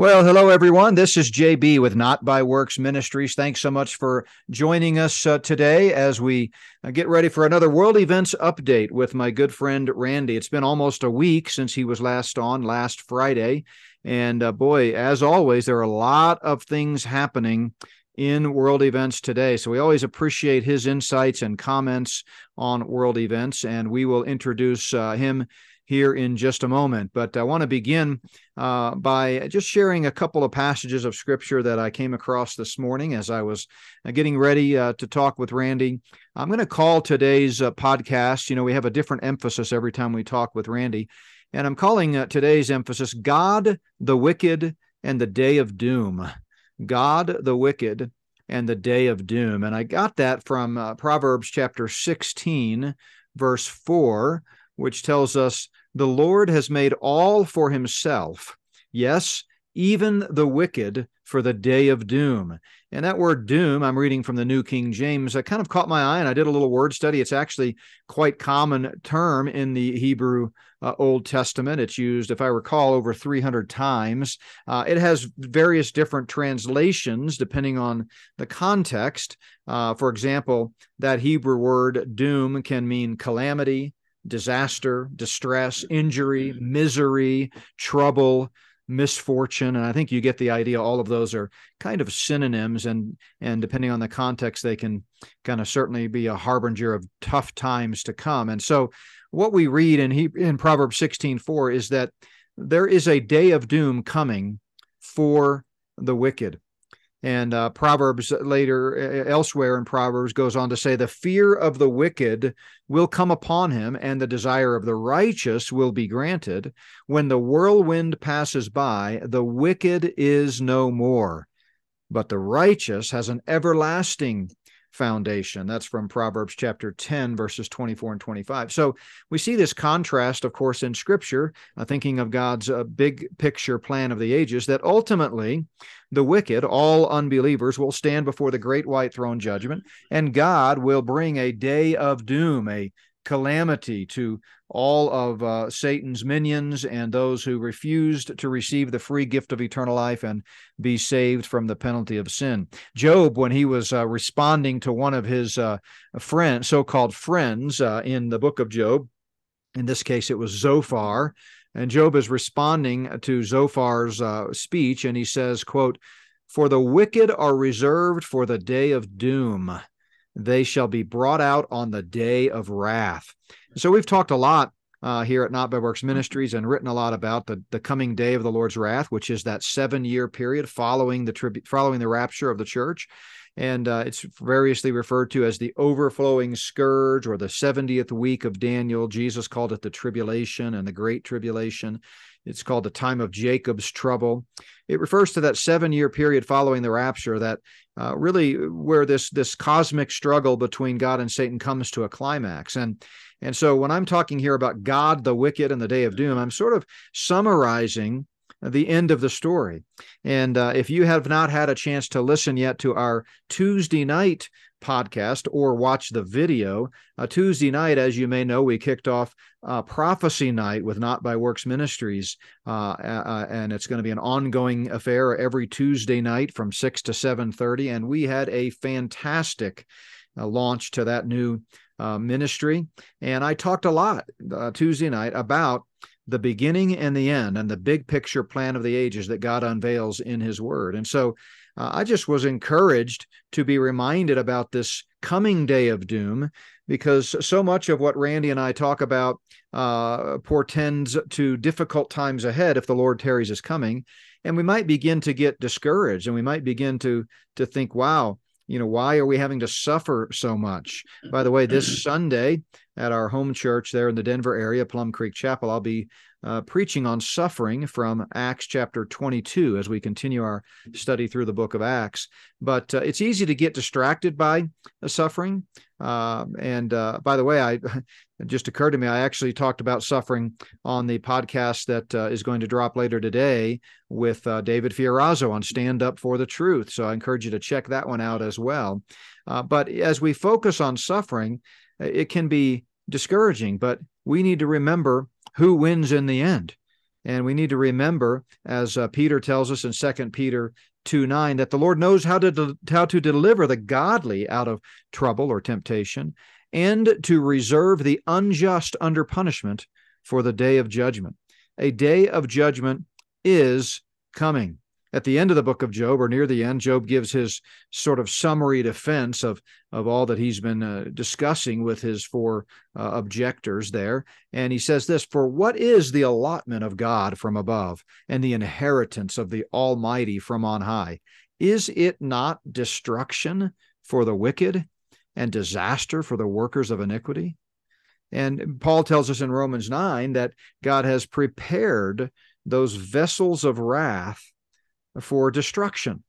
Well, hello, everyone. This is JB with Not by Works Ministries. Thanks so much for joining us uh, today as we uh, get ready for another world events update with my good friend Randy. It's been almost a week since he was last on last Friday. And uh, boy, as always, there are a lot of things happening in world events today. So we always appreciate his insights and comments on world events. And we will introduce uh, him here in just a moment. But I want to begin uh, by just sharing a couple of passages of scripture that I came across this morning as I was uh, getting ready uh, to talk with Randy. I'm going to call today's uh, podcast, you know, we have a different emphasis every time we talk with Randy. And I'm calling uh, today's emphasis God, the Wicked, and the Day of Doom. God, the Wicked, and the Day of Doom. And I got that from uh, Proverbs chapter 16, verse 4 which tells us the Lord has made all for himself. Yes, even the wicked for the day of doom. And that word doom, I'm reading from the New King James, I kind of caught my eye and I did a little word study. It's actually quite common term in the Hebrew uh, Old Testament. It's used, if I recall, over 300 times. Uh, it has various different translations depending on the context. Uh, for example, that Hebrew word doom can mean calamity, disaster, distress, injury, mm. misery, trouble, misfortune. And i think you get the idea. All of those are kind of synonyms. And and depending on the context they can kind of certainly be a harbinger of tough times to come. And so what we read in he in proverbs 16 4 is that there is a day of doom coming for the wicked and uh, Proverbs later, elsewhere in Proverbs, goes on to say, The fear of the wicked will come upon him, and the desire of the righteous will be granted. When the whirlwind passes by, the wicked is no more, but the righteous has an everlasting foundation. That's from Proverbs chapter 10, verses 24 and 25. So we see this contrast, of course, in Scripture, uh, thinking of God's uh, big picture plan of the ages, that ultimately the wicked, all unbelievers, will stand before the great white throne judgment, and God will bring a day of doom, a calamity to all of uh, Satan's minions and those who refused to receive the free gift of eternal life and be saved from the penalty of sin. Job, when he was uh, responding to one of his uh, friends, so-called friends, uh, in the book of Job, in this case it was Zophar, and Job is responding to Zophar's uh, speech, and he says, "quote." For the wicked are reserved for the day of doom they shall be brought out on the day of wrath. So we've talked a lot uh, here at Not by Works Ministries and written a lot about the, the coming day of the Lord's wrath, which is that seven year period following the tribu- following the rapture of the church. And uh, it's variously referred to as the overflowing scourge or the 70th week of Daniel. Jesus called it the tribulation and the great tribulation. It's called the time of Jacob's trouble. It refers to that seven year period following the rapture that uh, really where this this cosmic struggle between God and Satan comes to a climax. And and so when I'm talking here about God, the wicked, and the day of doom, I'm sort of summarizing the end of the story. And uh, if you have not had a chance to listen yet to our Tuesday night podcast or watch the video. Uh, Tuesday night, as you may know, we kicked off uh, Prophecy Night with Not by Works Ministries, uh, uh and it's going to be an ongoing affair every Tuesday night from six to seven thirty. And we had a fantastic uh, launch to that new uh, ministry, and I talked a lot Tuesday night about the beginning and the end and the big picture plan of the ages that God unveils in his word. And so uh, I just was encouraged to be reminded about this coming day of doom because so much of what Randy and I talk about uh, portends to difficult times ahead if the Lord tarries is coming. And we might begin to get discouraged and we might begin to to think, wow, you know, why are we having to suffer so much? By the way, this Sunday at our home church there in the Denver area, Plum Creek Chapel, I'll be uh, preaching on suffering from Acts chapter 22 as we continue our study through the book of Acts. But uh, it's easy to get distracted by suffering. Uh, and uh, by the way, I it just occurred to me I actually talked about suffering on the podcast that uh, is going to drop later today with uh, David Fiorazo on Stand Up for the Truth. So I encourage you to check that one out as well. but as we focus on suffering, it can be discouraging, but we need to remember who wins in the end. And we need to remember, as uh, Peter tells us in Second Peter 2 9, that the Lord knows how to, de- how to deliver the godly out of trouble or temptation and to reserve the unjust under punishment for the day of judgment. A day of judgment is coming at the end of the book of Job, or near the end, Job gives his sort of summary defense of, of all that he's been uh, discussing with his four uh, objectors there. And he says this For what is the allotment of God from above, and the inheritance of the Almighty from on high? Is it not destruction for the wicked and disaster for the workers of iniquity? And Paul tells us in Romans 9 that God has prepared those vessels of wrath for destruction.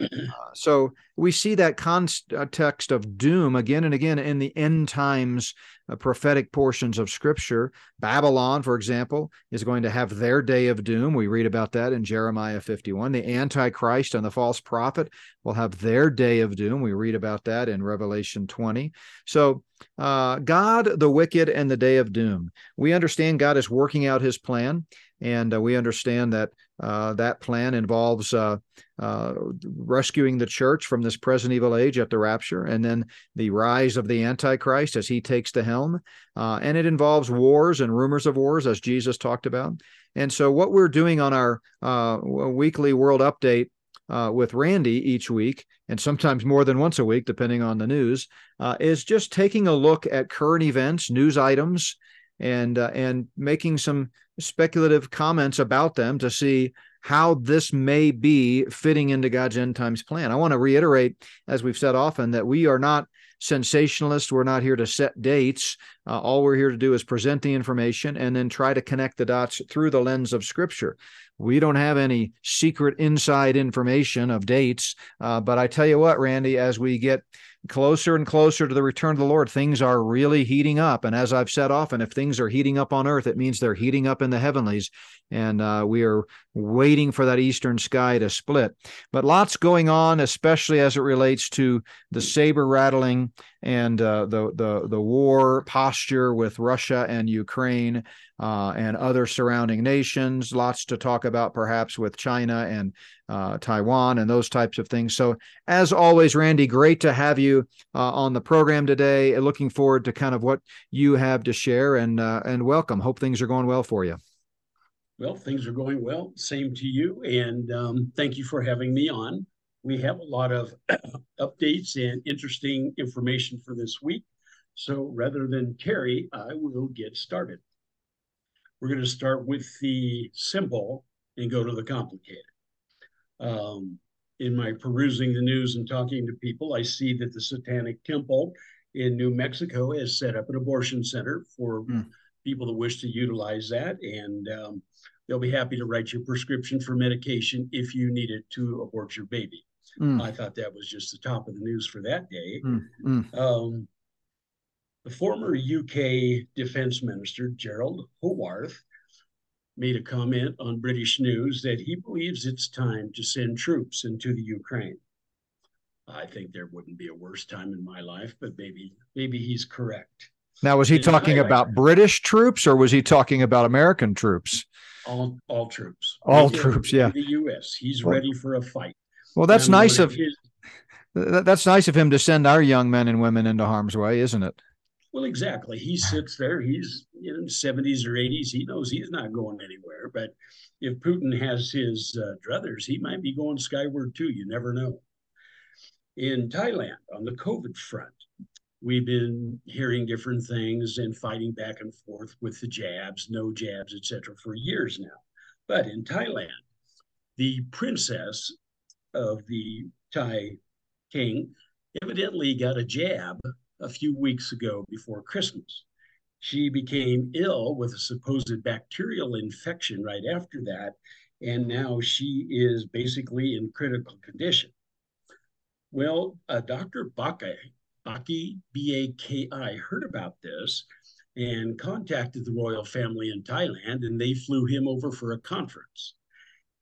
Uh, so we see that context of doom again and again in the end times uh, prophetic portions of scripture. Babylon, for example, is going to have their day of doom. We read about that in Jeremiah 51. The Antichrist and the false prophet will have their day of doom. We read about that in Revelation 20. So, uh, God, the wicked, and the day of doom. We understand God is working out his plan. And uh, we understand that uh, that plan involves uh, uh, rescuing the church from this present evil age at the rapture, and then the rise of the Antichrist as he takes the helm. Uh, and it involves wars and rumors of wars, as Jesus talked about. And so, what we're doing on our uh, weekly world update uh, with Randy each week, and sometimes more than once a week, depending on the news, uh, is just taking a look at current events, news items, and uh, and making some speculative comments about them to see how this may be fitting into God's end times plan. I want to reiterate, as we've said often, that we are not sensationalists. We're not here to set dates. Uh, all we're here to do is present the information and then try to connect the dots through the lens of Scripture. We don't have any secret inside information of dates. Uh, but I tell you what, Randy, as we get closer and closer to the return of the Lord, things are really heating up. And as I've said often, if things are heating up on earth, it means they're heating up in the heavenlies. And uh, we are waiting for that eastern sky to split. But lots going on, especially as it relates to the saber rattling and uh, the, the, the war posture with Russia and Ukraine uh, and other surrounding nations. Lots to talk about, perhaps, with China and uh, Taiwan and those types of things. So, as always, Randy, great to have you uh, on the program today. Looking forward to kind of what you have to share and uh, and welcome. Hope things are going well for you. Well, things are going well. Same to you, and um, thank you for having me on. We have a lot of updates and interesting information for this week. So, rather than Terry, I will get started. We're going to start with the simple and go to the complicated. Um, in my perusing the news and talking to people, I see that the Satanic Temple in New Mexico has set up an abortion center for mm. people that wish to utilize that. And um, they'll be happy to write you a prescription for medication if you need it to abort your baby. Mm. I thought that was just the top of the news for that day. Mm. Um, the former UK Defence Minister, Gerald Howarth, made a comment on British news that he believes it's time to send troops into the Ukraine. I think there wouldn't be a worse time in my life, but maybe maybe he's correct. Now, was he and talking about British troops or was he talking about American troops? All all troops. All troops, yeah. The U.S. He's well, ready for a fight. Well, that's nice of his, that's nice of him to send our young men and women into harm's way, isn't it? Well, exactly. He sits there. He's in his 70s or 80s. He knows he's not going anywhere. But if Putin has his uh, druthers, he might be going skyward too. You never know. In Thailand, on the COVID front, we've been hearing different things and fighting back and forth with the jabs, no jabs, etc., for years now. But in Thailand, the princess of the Thai king evidently got a jab a few weeks ago before Christmas. She became ill with a supposed bacterial infection right after that, and now she is basically in critical condition. Well, uh, Dr. Baki, Baki, B-A-K-I, heard about this and contacted the royal family in Thailand, and they flew him over for a conference.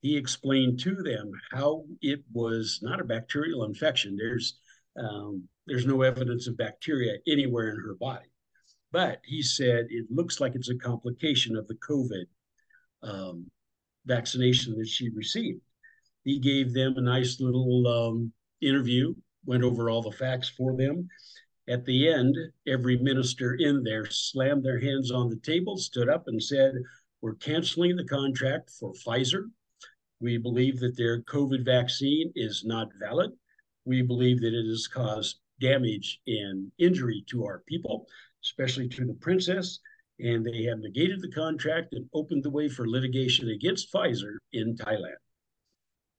He explained to them how it was not a bacterial infection. There's um, there's no evidence of bacteria anywhere in her body. But he said it looks like it's a complication of the COVID um, vaccination that she received. He gave them a nice little um, interview, went over all the facts for them. At the end, every minister in there slammed their hands on the table, stood up, and said, We're canceling the contract for Pfizer. We believe that their COVID vaccine is not valid. We believe that it has caused damage and injury to our people, especially to the princess. And they have negated the contract and opened the way for litigation against Pfizer in Thailand.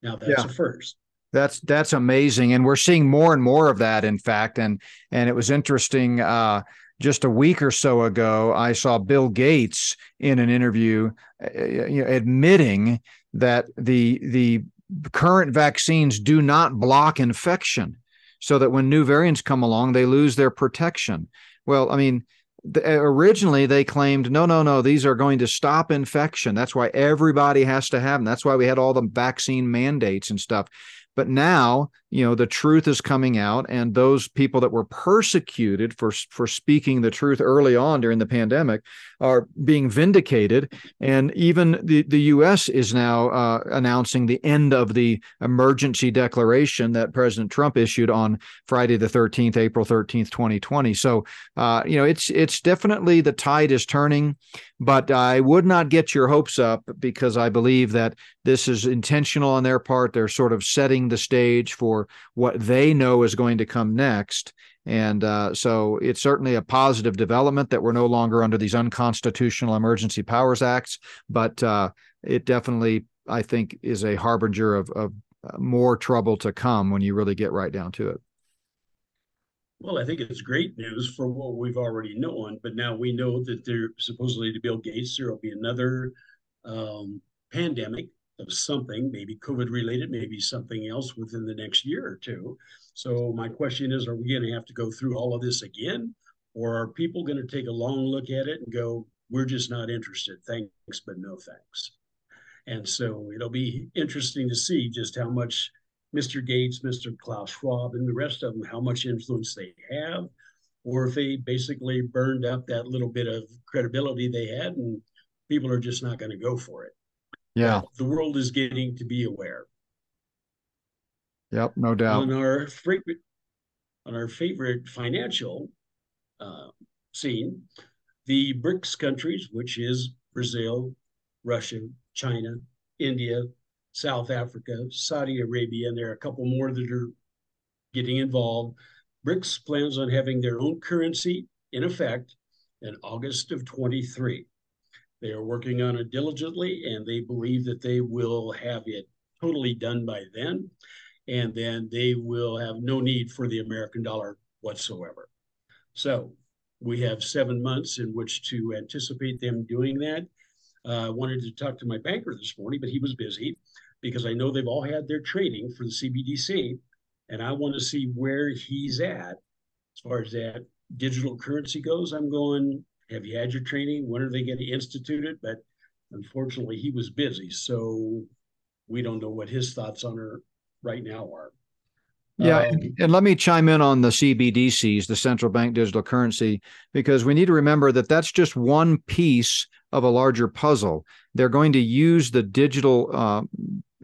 Now that's yeah. a first. That's that's amazing, and we're seeing more and more of that. In fact, and and it was interesting. Uh, just a week or so ago, I saw Bill Gates in an interview uh, you know, admitting that the the current vaccines do not block infection, so that when new variants come along, they lose their protection. Well, I mean, the, uh, originally they claimed no no no these are going to stop infection. That's why everybody has to have them that's why we had all the vaccine mandates and stuff. But now, you know, the truth is coming out, and those people that were persecuted for for speaking the truth early on during the pandemic are being vindicated. And even the the U.S. is now uh, announcing the end of the emergency declaration that President Trump issued on Friday the 13th, April 13th, 2020. So, uh, you know, it's it's definitely the tide is turning but I would not get your hopes up because I believe that this is intentional on their part. They're sort of setting the stage for what they know is going to come next. And uh, so it's certainly a positive development that we're no longer under these unconstitutional emergency powers acts, but uh, it definitely, I think, is a harbinger of, of uh, more trouble to come when you really get right down to it. Well, I think it's great news for what we've already known, but now we know that there supposedly to Bill Gates there will be another um, pandemic of something, maybe COVID related, maybe something else within the next year or two. So my question is, are we going to have to go through all of this again, or are people going to take a long look at it and go, "We're just not interested. Thanks, but no thanks." And so it'll be interesting to see just how much Mr. Gates, Mr. Klaus Schwab, and the rest of them, how much influence they have, or if they basically burned up that little bit of credibility they had and people are just not going to go for it. Yeah. The world is getting to be aware. Yep, no doubt. On our favorite, on our favorite financial uh, scene, the BRICS countries, which is Brazil, Russia, China, India, South Africa, Saudi Arabia, and there are a couple more that are getting involved. BRICS plans on having their own currency in effect in August of 23. They are working on it diligently and they believe that they will have it totally done by then. And then they will have no need for the American dollar whatsoever. So we have seven months in which to anticipate them doing that. Uh, I wanted to talk to my banker this morning, but he was busy because I know they've all had their training for the CBDC, and I want to see where he's at as far as that digital currency goes. I'm going, have you had your training? When are they going to institute it? But unfortunately, he was busy, so we don't know what his thoughts on it right now are. Yeah, um, and let me chime in on the CBDCs, the central bank digital currency, because we need to remember that that's just one piece of a larger puzzle. They're going to use the digital uh,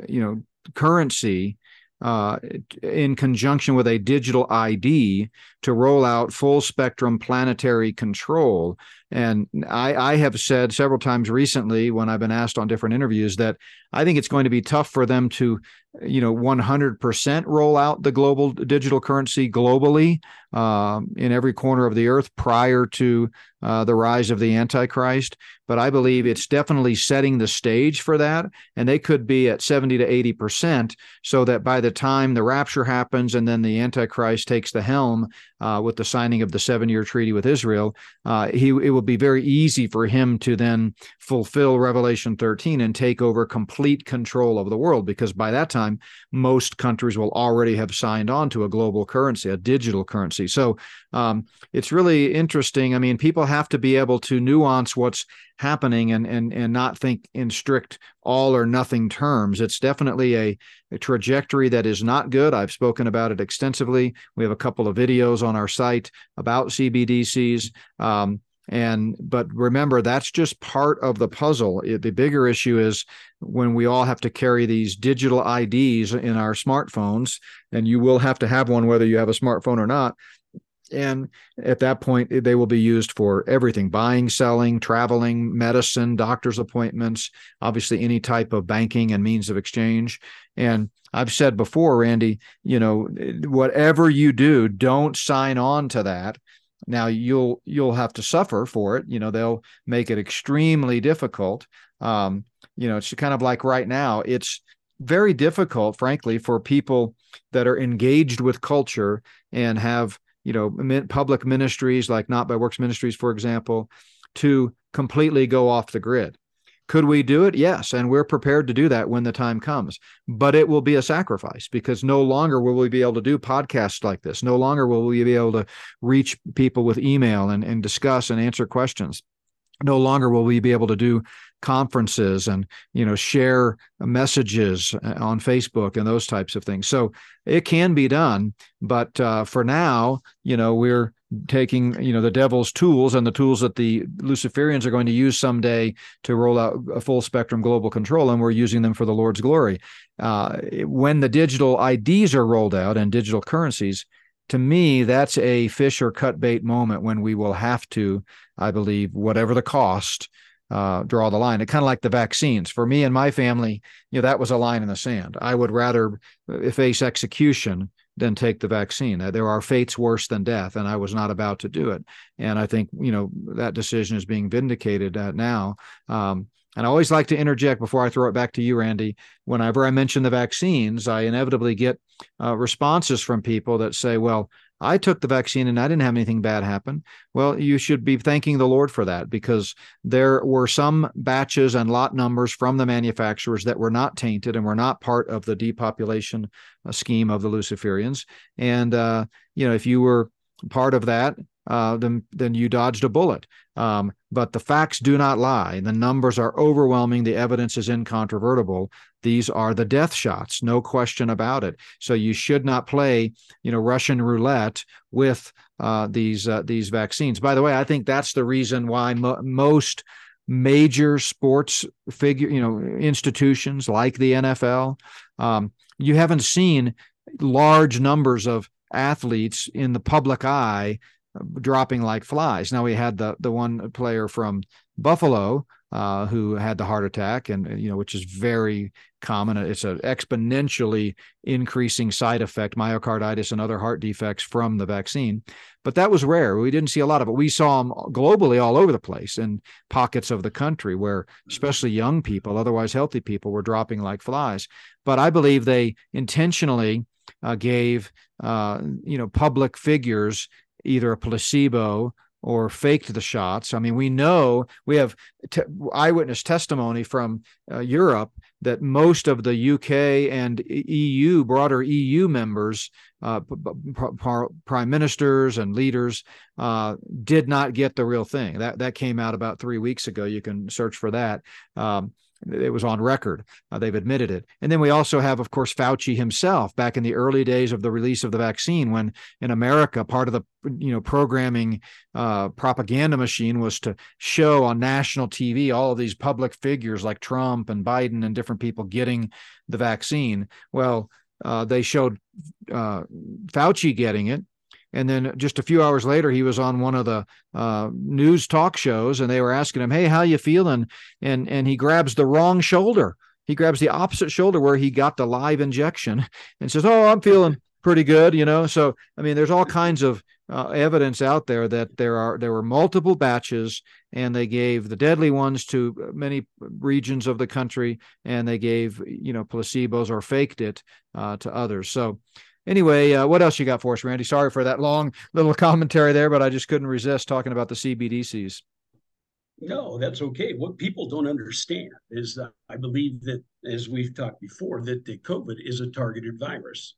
you know currency uh, in conjunction with a digital ID to roll out full spectrum planetary control. And I, I, have said several times recently when I've been asked on different interviews that I think it's going to be tough for them to, you know, 100% roll out the global digital currency globally um, in every corner of the earth prior to uh, the rise of the Antichrist. But I believe it's definitely setting the stage for that. And they could be at 70 to 80% so that by the time the rapture happens and then the Antichrist takes the helm uh, with the signing of the seven year treaty with Israel, uh, he, it will be very easy for him to then fulfill Revelation 13 and take over complete control of the world because by that time, most countries will already have signed on to a global currency, a digital currency. So um, it's really interesting. I mean, people have to be able to nuance what's happening and and and not think in strict all or nothing terms. It's definitely a, a trajectory that is not good. I've spoken about it extensively. We have a couple of videos on our site about CBDCs. Um, and but remember that's just part of the puzzle. The bigger issue is when we all have to carry these digital ids in our smartphones and you will have to have one whether you have a smartphone or not. And at that point they will be used for everything buying selling traveling medicine doctor's appointments obviously any type of banking and means of exchange. And i've said before randy you know whatever you do don't sign on to that now you'll you'll have to suffer for it. You know they'll make it extremely difficult. Um, you know it's kind of like right now. It's very difficult, frankly, for people that are engaged with culture and have you know public ministries like Not by Works Ministries, for example, to completely go off the grid. Could we do it? Yes. And we're prepared to do that when the time comes. But it will be a sacrifice because no longer will we be able to do podcasts like this. No longer will we be able to reach people with email and, and discuss and answer questions. No longer will we be able to do conferences and you know share messages uh, on Facebook and those types of things. So it can be done, but uh, for now, you know, we're taking you know the devil's tools and the tools that the luciferians are going to use someday to roll out a full spectrum global control and we're using them for the lord's glory uh, when the digital ids are rolled out and digital currencies to me that's a fish or cut bait moment when we will have to i believe whatever the cost uh, draw the line. It kind of like the vaccines. For me and my family, you know, that was a line in the sand. I would rather uh, face execution than take the vaccine. There are fates worse than death, and I was not about to do it. And I think you know that decision is being vindicated uh, now. Um, and I always like to interject before I throw it back to you, Randy. Whenever I mention the vaccines, I inevitably get uh, responses from people that say, "Well, I took the vaccine and I didn't have anything bad happen. Well, you should be thanking the Lord for that because there were some batches and lot numbers from the manufacturers that were not tainted and were not part of the depopulation uh, scheme of the Luciferians. And, uh, you know, if you were part of that, uh, then then you dodged a bullet. Um, but the facts do not lie. The numbers are overwhelming. The evidence is incontrovertible. These are the death shots, no question about it. So you should not play, you know, Russian roulette with uh, these uh, these vaccines. By the way, I think that's the reason why mo- most major sports figure, you know, institutions like the NFL, um, you haven't seen large numbers of athletes in the public eye dropping like flies. Now we had the the one player from Buffalo uh, who had the heart attack, and you know, which is very common. It's an exponentially increasing side effect, myocarditis and other heart defects from the vaccine. But that was rare. We didn't see a lot of it. We saw them globally all over the place in pockets of the country where, especially young people, otherwise healthy people, were dropping like flies. But I believe they intentionally uh, gave uh, you know public figures either a placebo or faked the shots. I mean, we know we have t- eyewitness testimony from uh, Europe that most of the UK and EU, broader EU members, uh, prime ministers and leaders, uh, did not get the real thing. That that came out about three weeks ago. You can search for that. Um, it was on record. Uh, they've admitted it. And then we also have, of course, Fauci himself back in the early days of the release of the vaccine, when in America, part of the you know programming uh, propaganda machine was to show on national TV all of these public figures like Trump and Biden and different people getting the vaccine. Well, uh, they showed uh, Fauci getting it, and then just a few hours later, he was on one of the uh, news talk shows, and they were asking him, "Hey, how you feeling?" And and he grabs the wrong shoulder. He grabs the opposite shoulder where he got the live injection, and says, "Oh, I'm feeling pretty good," you know. So I mean, there's all kinds of uh, evidence out there that there are there were multiple batches, and they gave the deadly ones to many regions of the country, and they gave you know placebos or faked it uh, to others. So Anyway, uh, what else you got for us, Randy? Sorry for that long little commentary there, but I just couldn't resist talking about the CBDCs. No, that's okay. What people don't understand is that I believe that, as we've talked before, that the COVID is a targeted virus.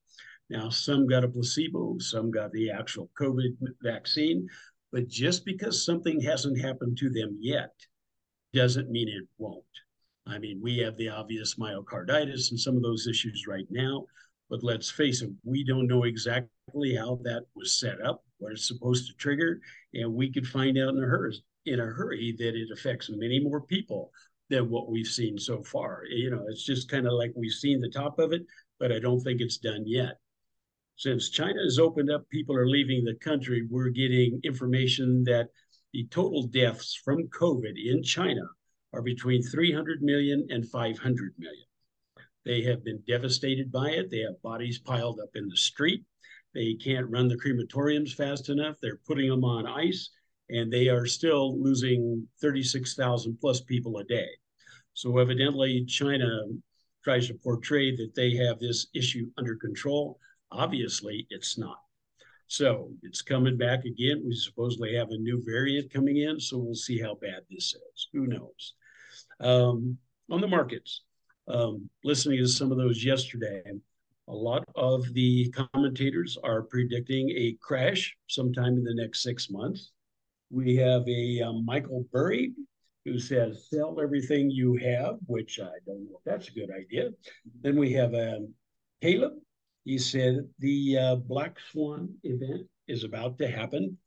Now, some got a placebo, some got the actual COVID vaccine, but just because something hasn't happened to them yet doesn't mean it won't. I mean, we have the obvious myocarditis and some of those issues right now. But let's face it, we don't know exactly how that was set up, what it's supposed to trigger, and we could find out in a hurry. in a hurry that it affects many more people than what we've seen so far. You know, it's just kind of like we've seen the top of it, but I don't think it's done yet. Since China has opened up, people are leaving the country. We're getting information that the total deaths from COVID in China are between 300 million and 500 million. They have been devastated by it. They have bodies piled up in the street. They can't run the crematoriums fast enough. They're putting them on ice, and they are still losing 36,000 plus people a day. So evidently, China tries to portray that they have this issue under control. Obviously, it's not. So it's coming back again. We supposedly have a new variant coming in, so we'll see how bad this is. Who knows? Um, on the markets, um, listening to some of those yesterday, a lot of the commentators are predicting a crash sometime in the next six months. We have a um, Michael Burry who says, sell everything you have, which I don't know if that's a good idea. Then we have um, Taleb. He said the uh, Black Swan event is about to happen.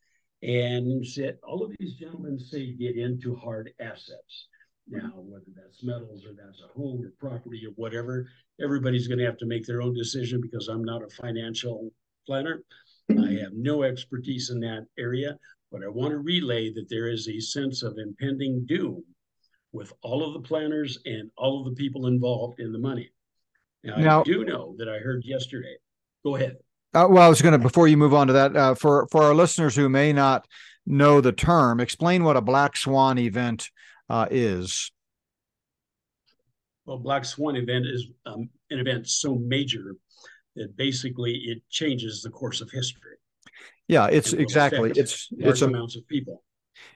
And said all of these gentlemen say get into hard assets. Now, whether that's metals or that's a home or property or whatever, everybody's going to have to make their own decision because I'm not a financial planner. I have no expertise in that area, but I want to relay that there is a sense of impending doom with all of the planners and all of the people involved in the money. Now, now I do know that I heard yesterday. Go ahead. Uh, well, I was going to before you move on to that uh, for for our listeners who may not know the term, explain what a black swan event uh, is? Well, Black Swan event is um, an event so major that basically it changes the course of history. Yeah, it's exactly it's it's a, amounts of people.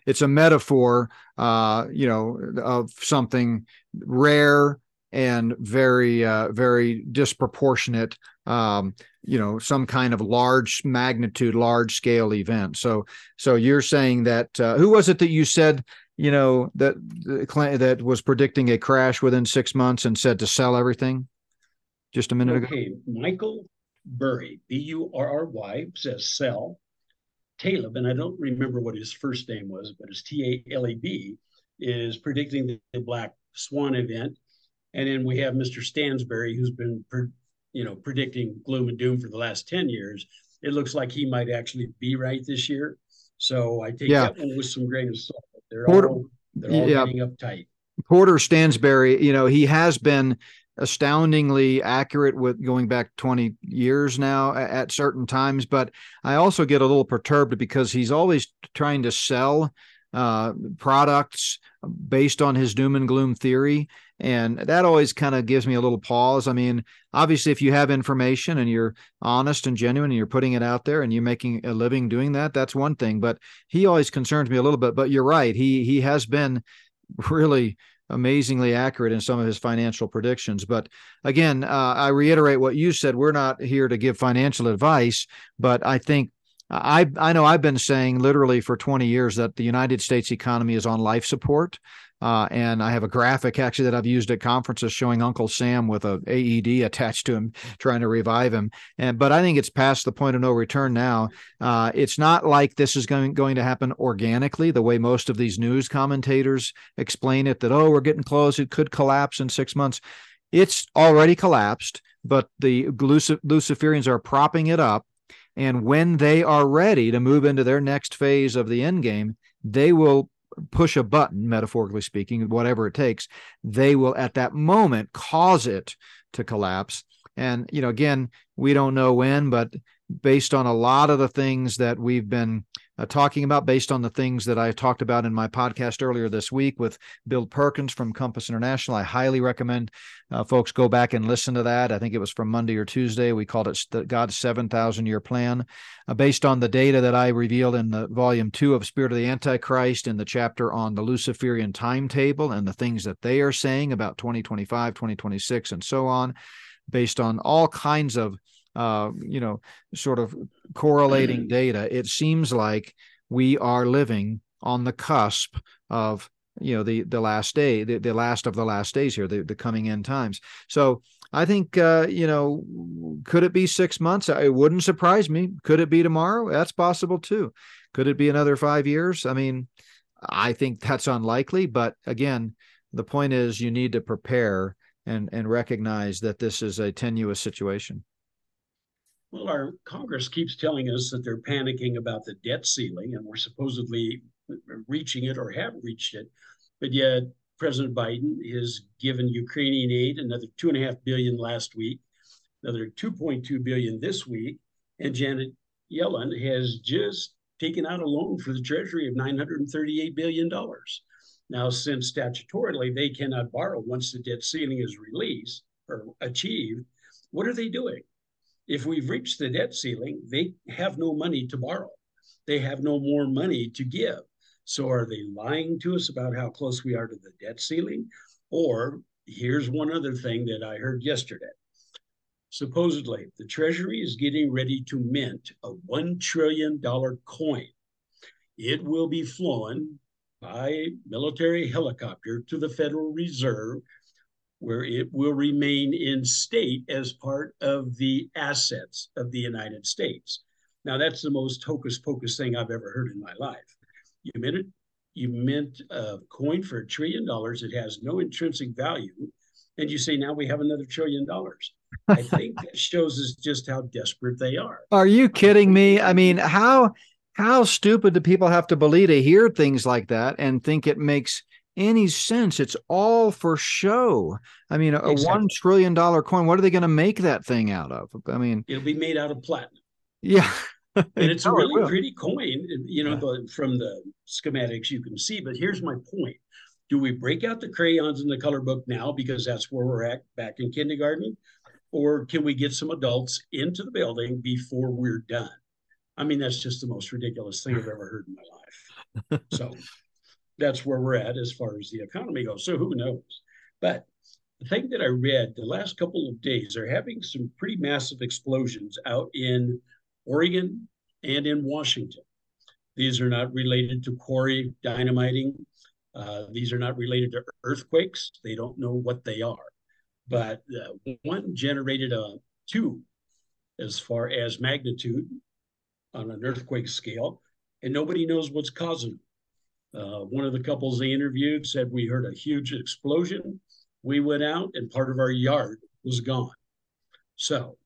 It's a metaphor, uh, you know, of something rare and very uh, very disproportionate um, you know some kind of large magnitude large scale event so so you're saying that uh, who was it that you said you know that that was predicting a crash within six months and said to sell everything just a minute okay. ago. Michael Burry, B U R R Y, says sell. Taleb, and I don't remember what his first name was, but it's T A L E B, is predicting the Black Swan event. And then we have Mr. Stansberry, who's been, you know, predicting gloom and doom for the last 10 years. It looks like he might actually be right this year. So I take yeah. that one with some grain of salt. They're Porter, all they're all yeah. getting uptight. Porter Stansberry, you know, he has been astoundingly accurate with going back 20 years now at certain times but i also get a little perturbed because he's always trying to sell uh, products based on his doom and gloom theory and that always kind of gives me a little pause. I mean obviously if you have information and you're honest and genuine and you're putting it out there and you're making a living doing that that's one thing but he always concerns me a little bit. But you're right he he has been really amazingly accurate in some of his financial predictions. But again uh, i reiterate what you said we're not here to give financial advice but i think I I know I've been saying literally for 20 years that the United States economy is on life support. Uh, and I have a graphic actually that I've used at conferences showing Uncle Sam with a AED attached to him, trying to revive him. And but I think it's past the point of no return now. Uh, it's not like this is going going to happen organically the way most of these news commentators explain it. That oh, we're getting close, it could collapse in six months. It's already collapsed, but the Luciferians are propping it up. And when they are ready to move into their next phase of the end game, they will push a button, metaphorically speaking, whatever it takes, they will at that moment cause it to collapse. And, you know, again, we don't know when, but based on a lot of the things that we've been uh, talking about based on the things that I talked about in my podcast earlier this week with Bill Perkins from Compass International. I highly recommend uh, folks go back and listen to that. I think it was from Monday or Tuesday. We called it the God's 7,000 year plan. Uh, based on the data that I revealed in the volume two of Spirit of the Antichrist in the chapter on the Luciferian timetable and the things that they are saying about 2025, 2026, and so on, based on all kinds of uh, you know, sort of correlating mm-hmm. data, it seems like we are living on the cusp of you know the the last day the, the last of the last days here the, the coming end times so i think uh you know could it be six months it wouldn't surprise me could it be tomorrow that's possible too could it be another five years i mean I think that's unlikely. But again, the point is you need to prepare and and recognize that this is a tenuous situation. Well, our Congress keeps telling us that they're panicking about the debt ceiling, and we're supposedly reaching it or have reached it. But yet, President Biden has given Ukrainian aid another two and a half billion last week, another 2.2 billion this week, and Janet Yellen has just taken out a loan for the Treasury of 938 billion dollars. Now, since statutorily they cannot borrow once the debt ceiling is released or achieved, what are they doing? If we've reached the debt ceiling, they have no money to borrow. They have no more money to give. So are they lying to us about how close we are to the debt ceiling? Or here's one other thing that I heard yesterday. Supposedly, the Treasury is getting ready to mint a $1 trillion coin. It will be flown by military helicopter to the Federal Reserve, where it will remain in state as part of the assets of the United States. Now, that's the most hocus pocus thing I've ever heard in my life. You mint it, you mint a coin for a trillion dollars, it has no intrinsic value, and you say, now we have another trillion dollars. I think that shows us just how desperate they are. Are you kidding me? I mean, how how stupid do people have to believe to hear things like that and think it makes any sense? It's all for show. I mean, a exactly. one trillion dollar coin. What are they going to make that thing out of? I mean, it'll be made out of platinum. Yeah. and it's a really pretty coin, you know, yeah. from the schematics you can see. But here's my point: Do we break out the crayons in the color book now because that's where we're at back in kindergarten, or can we get some adults into the building before we're done? I mean, that's just the most ridiculous thing I've ever heard in my life. so that's where we're at as far as the economy goes. So who knows? But the thing that I read the last couple of days they're having some pretty massive explosions out in Oregon and in Washington. These are not related to quarry dynamiting. Uh, these are not related to earthquakes. They don't know what they are. But uh, one generated a two as far as magnitude on an earthquake scale, and nobody knows what's causing it. Uh, one of the couples they interviewed said we heard a huge explosion. We went out, and part of our yard was gone. So,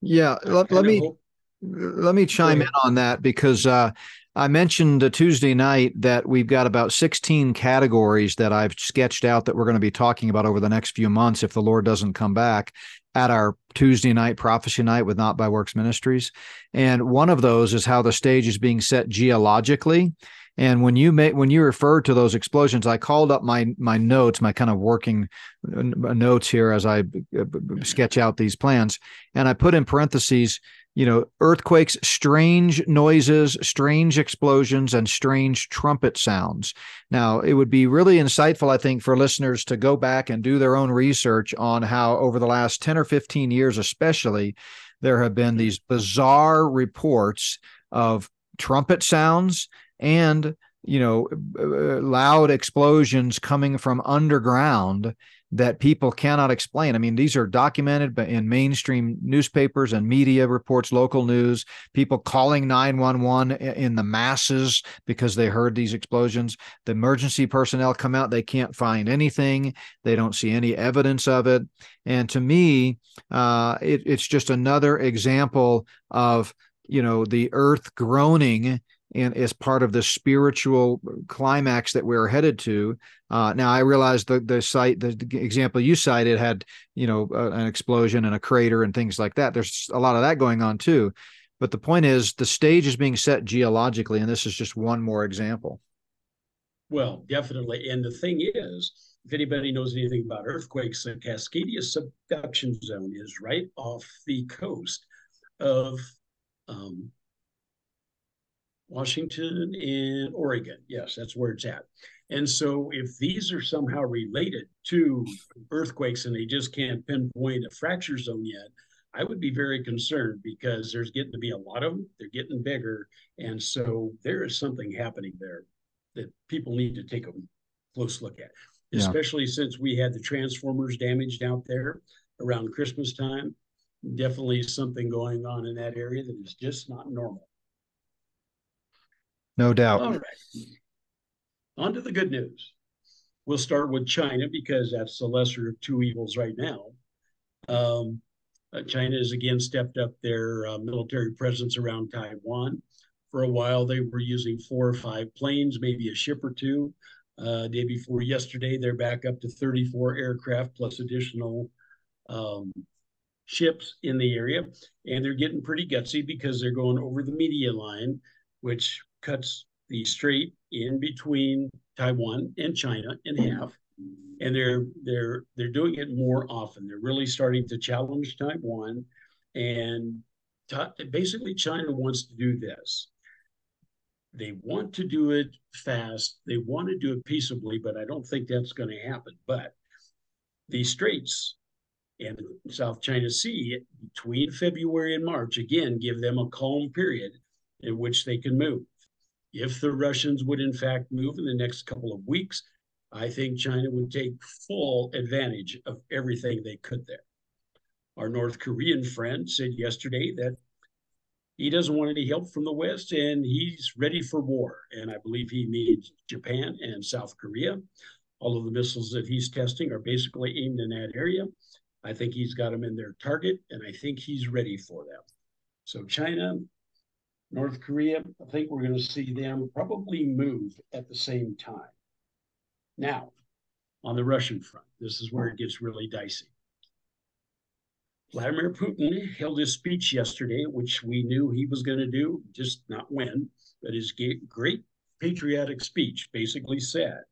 yeah, let, let me hope... let me chime in on that because uh, I mentioned Tuesday night that we've got about 16 categories that I've sketched out that we're going to be talking about over the next few months if the Lord doesn't come back at our Tuesday night prophecy night with Not by Works Ministries. And one of those is how the stage is being set geologically. And when you when you refer to those explosions, I called up my my notes, my kind of working notes here as I uh, sketch out these plans, and I put in parentheses you know, earthquakes, strange noises, strange explosions, and strange trumpet sounds. Now, it would be really insightful, I think, for listeners to go back and do their own research on how, over the last 10 or 15 years, especially, there have been these bizarre reports of trumpet sounds and you know uh, loud explosions coming from underground that people cannot explain. I mean, these are documented in mainstream newspapers and media reports, local news, people calling 911 in the masses because they heard these explosions. The emergency personnel come out, they can't find anything, they don't see any evidence of it. And to me, uh, it, it's just another example of you know the earth groaning and as part of the spiritual climax that we're headed to. Uh, now, I realize the the site, the, example you cited had you know uh, an explosion and a crater and things like that. There's a lot of that going on too. But the point is, the stage is being set geologically, and this is just one more example. Well, definitely. And the thing is, if anybody knows anything about earthquakes, the Cascadia subduction zone is right off the coast of um, Washington and Oregon. Yes, that's where it's at. And so, if these are somehow related to earthquakes and they just can't pinpoint a fracture zone yet, I would be very concerned because there's getting to be a lot of them. They're getting bigger. And so, there is something happening there that people need to take a close look at, yeah. especially since we had the transformers damaged out there around Christmas time. Definitely something going on in that area that is just not normal. No doubt. All right. On to the good news. We'll start with China because that's the lesser of two evils right now. Um, uh, China has again stepped up their uh, military presence around Taiwan. For a while, they were using four or five planes, maybe a ship or two. Uh, day before yesterday, they're back up to 34 aircraft plus additional um, ships in the area. And they're getting pretty gutsy because they're going over the median line, which cuts the strait in between Taiwan and China in half and they're they're they're doing it more often. They're really starting to challenge Taiwan, and basically China wants to do this. They want to do it fast. They want to do it peaceably, but I don't think that's going to happen. But the straits and the South China Sea between February and March again give them a calm period in which they can move. If the Russians would in fact move in the next couple of weeks, I think China would take full advantage of everything they could there. Our North Korean friend said yesterday that he doesn't want any help from the West and he's ready for war. And I believe he means Japan and South Korea. All of the missiles that he's testing are basically aimed in that area. I think he's got them in their target and I think he's ready for them. So, China, North Korea, I think we're going to see them probably move at the same time. Now, on the Russian front, this is where it gets really dicey. Vladimir Putin held his speech yesterday, which we knew he was going to do, just not when, but his great patriotic speech basically said,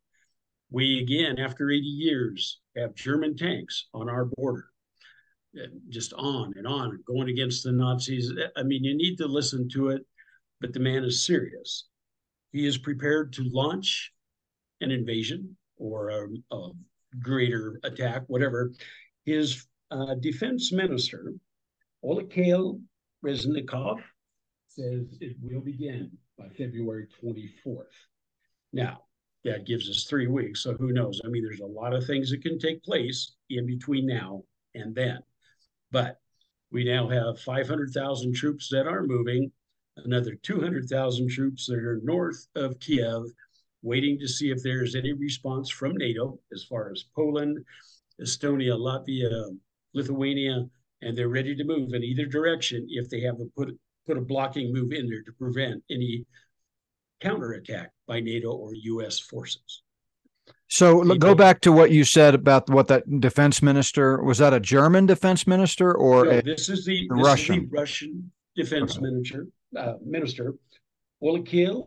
We again, after 80 years, have German tanks on our border. Just on and on, going against the Nazis. I mean, you need to listen to it, but the man is serious. He is prepared to launch an invasion or a, a greater attack, whatever, his uh, defense minister, Oleksiy Reznikov, says it will begin by February 24th. Now, that gives us three weeks, so who knows? I mean, there's a lot of things that can take place in between now and then. But we now have 500,000 troops that are moving, another 200,000 troops that are north of Kiev, waiting to see if there's any response from NATO as far as Poland, Estonia, Latvia, Lithuania, and they're ready to move in either direction if they have to put put a blocking move in there to prevent any counterattack by NATO or U.S. forces. So go back to what you said about what that defense minister was. That a German defense minister or no, a, this is the Russian is the Russian defense okay. minister uh, minister Oleksiy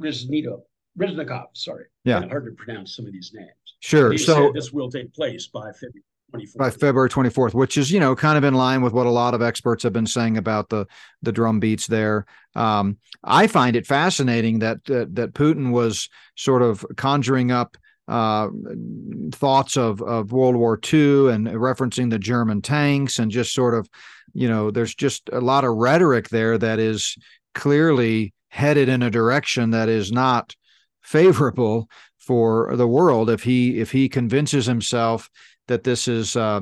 Riznito, Reznikov, sorry. Yeah. Hard to pronounce some of these names. Sure. So this will take place by February. 24th. By February 24th, which is, you know, kind of in line with what a lot of experts have been saying about the the drum beats there. Um, I find it fascinating that, that that Putin was sort of conjuring up uh, thoughts of of World War II and referencing the German tanks and just sort of, you know, there's just a lot of rhetoric there that is clearly headed in a direction that is not favorable for the world if he if he convinces himself that this is uh,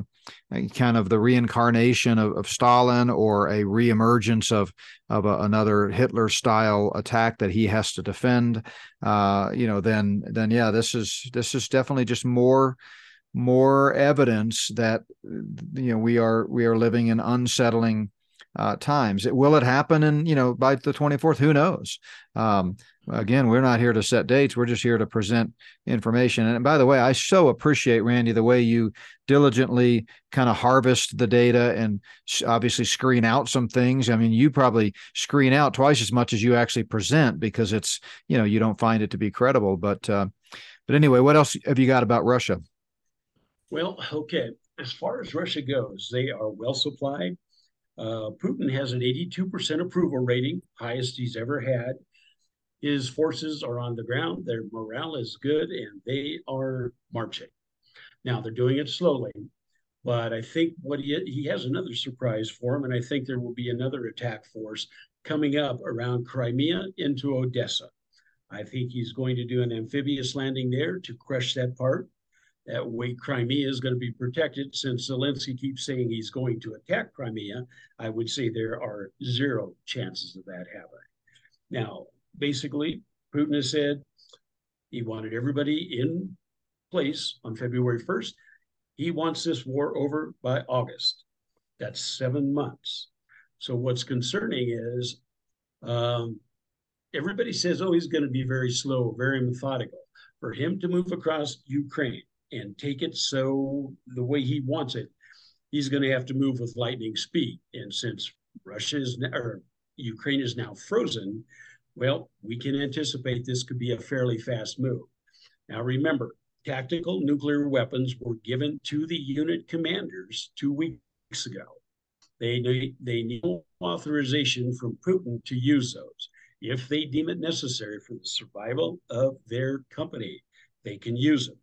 kind of the reincarnation of, of, Stalin or a reemergence of of a, another Hitler style attack that he has to defend, uh, you know, then then yeah, this is this is definitely just more more evidence that you know we are we are living in unsettling uh, times. Will it happen? And you know, by the 24th, who knows? Um, again, we're not here to set dates. We're just here to present information. And by the way, I so appreciate Randy the way you diligently kind of harvest the data and obviously screen out some things. I mean, you probably screen out twice as much as you actually present because it's you know you don't find it to be credible. But uh, but anyway, what else have you got about Russia? Well, okay. As far as Russia goes, they are well supplied. Uh, Putin has an 82% approval rating, highest he's ever had. His forces are on the ground, their morale is good, and they are marching. Now, they're doing it slowly, but I think what he, he has another surprise for him, and I think there will be another attack force coming up around Crimea into Odessa. I think he's going to do an amphibious landing there to crush that part. That way, Crimea is going to be protected. Since Zelensky keeps saying he's going to attack Crimea, I would say there are zero chances of that happening. Now, basically, Putin has said he wanted everybody in place on February 1st. He wants this war over by August. That's seven months. So what's concerning is um, everybody says, oh, he's going to be very slow, very methodical. For him to move across Ukraine and take it so the way he wants it, he's going to have to move with lightning speed. And since Russia is or Ukraine is now frozen, well, we can anticipate this could be a fairly fast move. Now, remember, tactical nuclear weapons were given to the unit commanders two weeks ago. They they need authorization from Putin to use those. If they deem it necessary for the survival of their company, they can use them.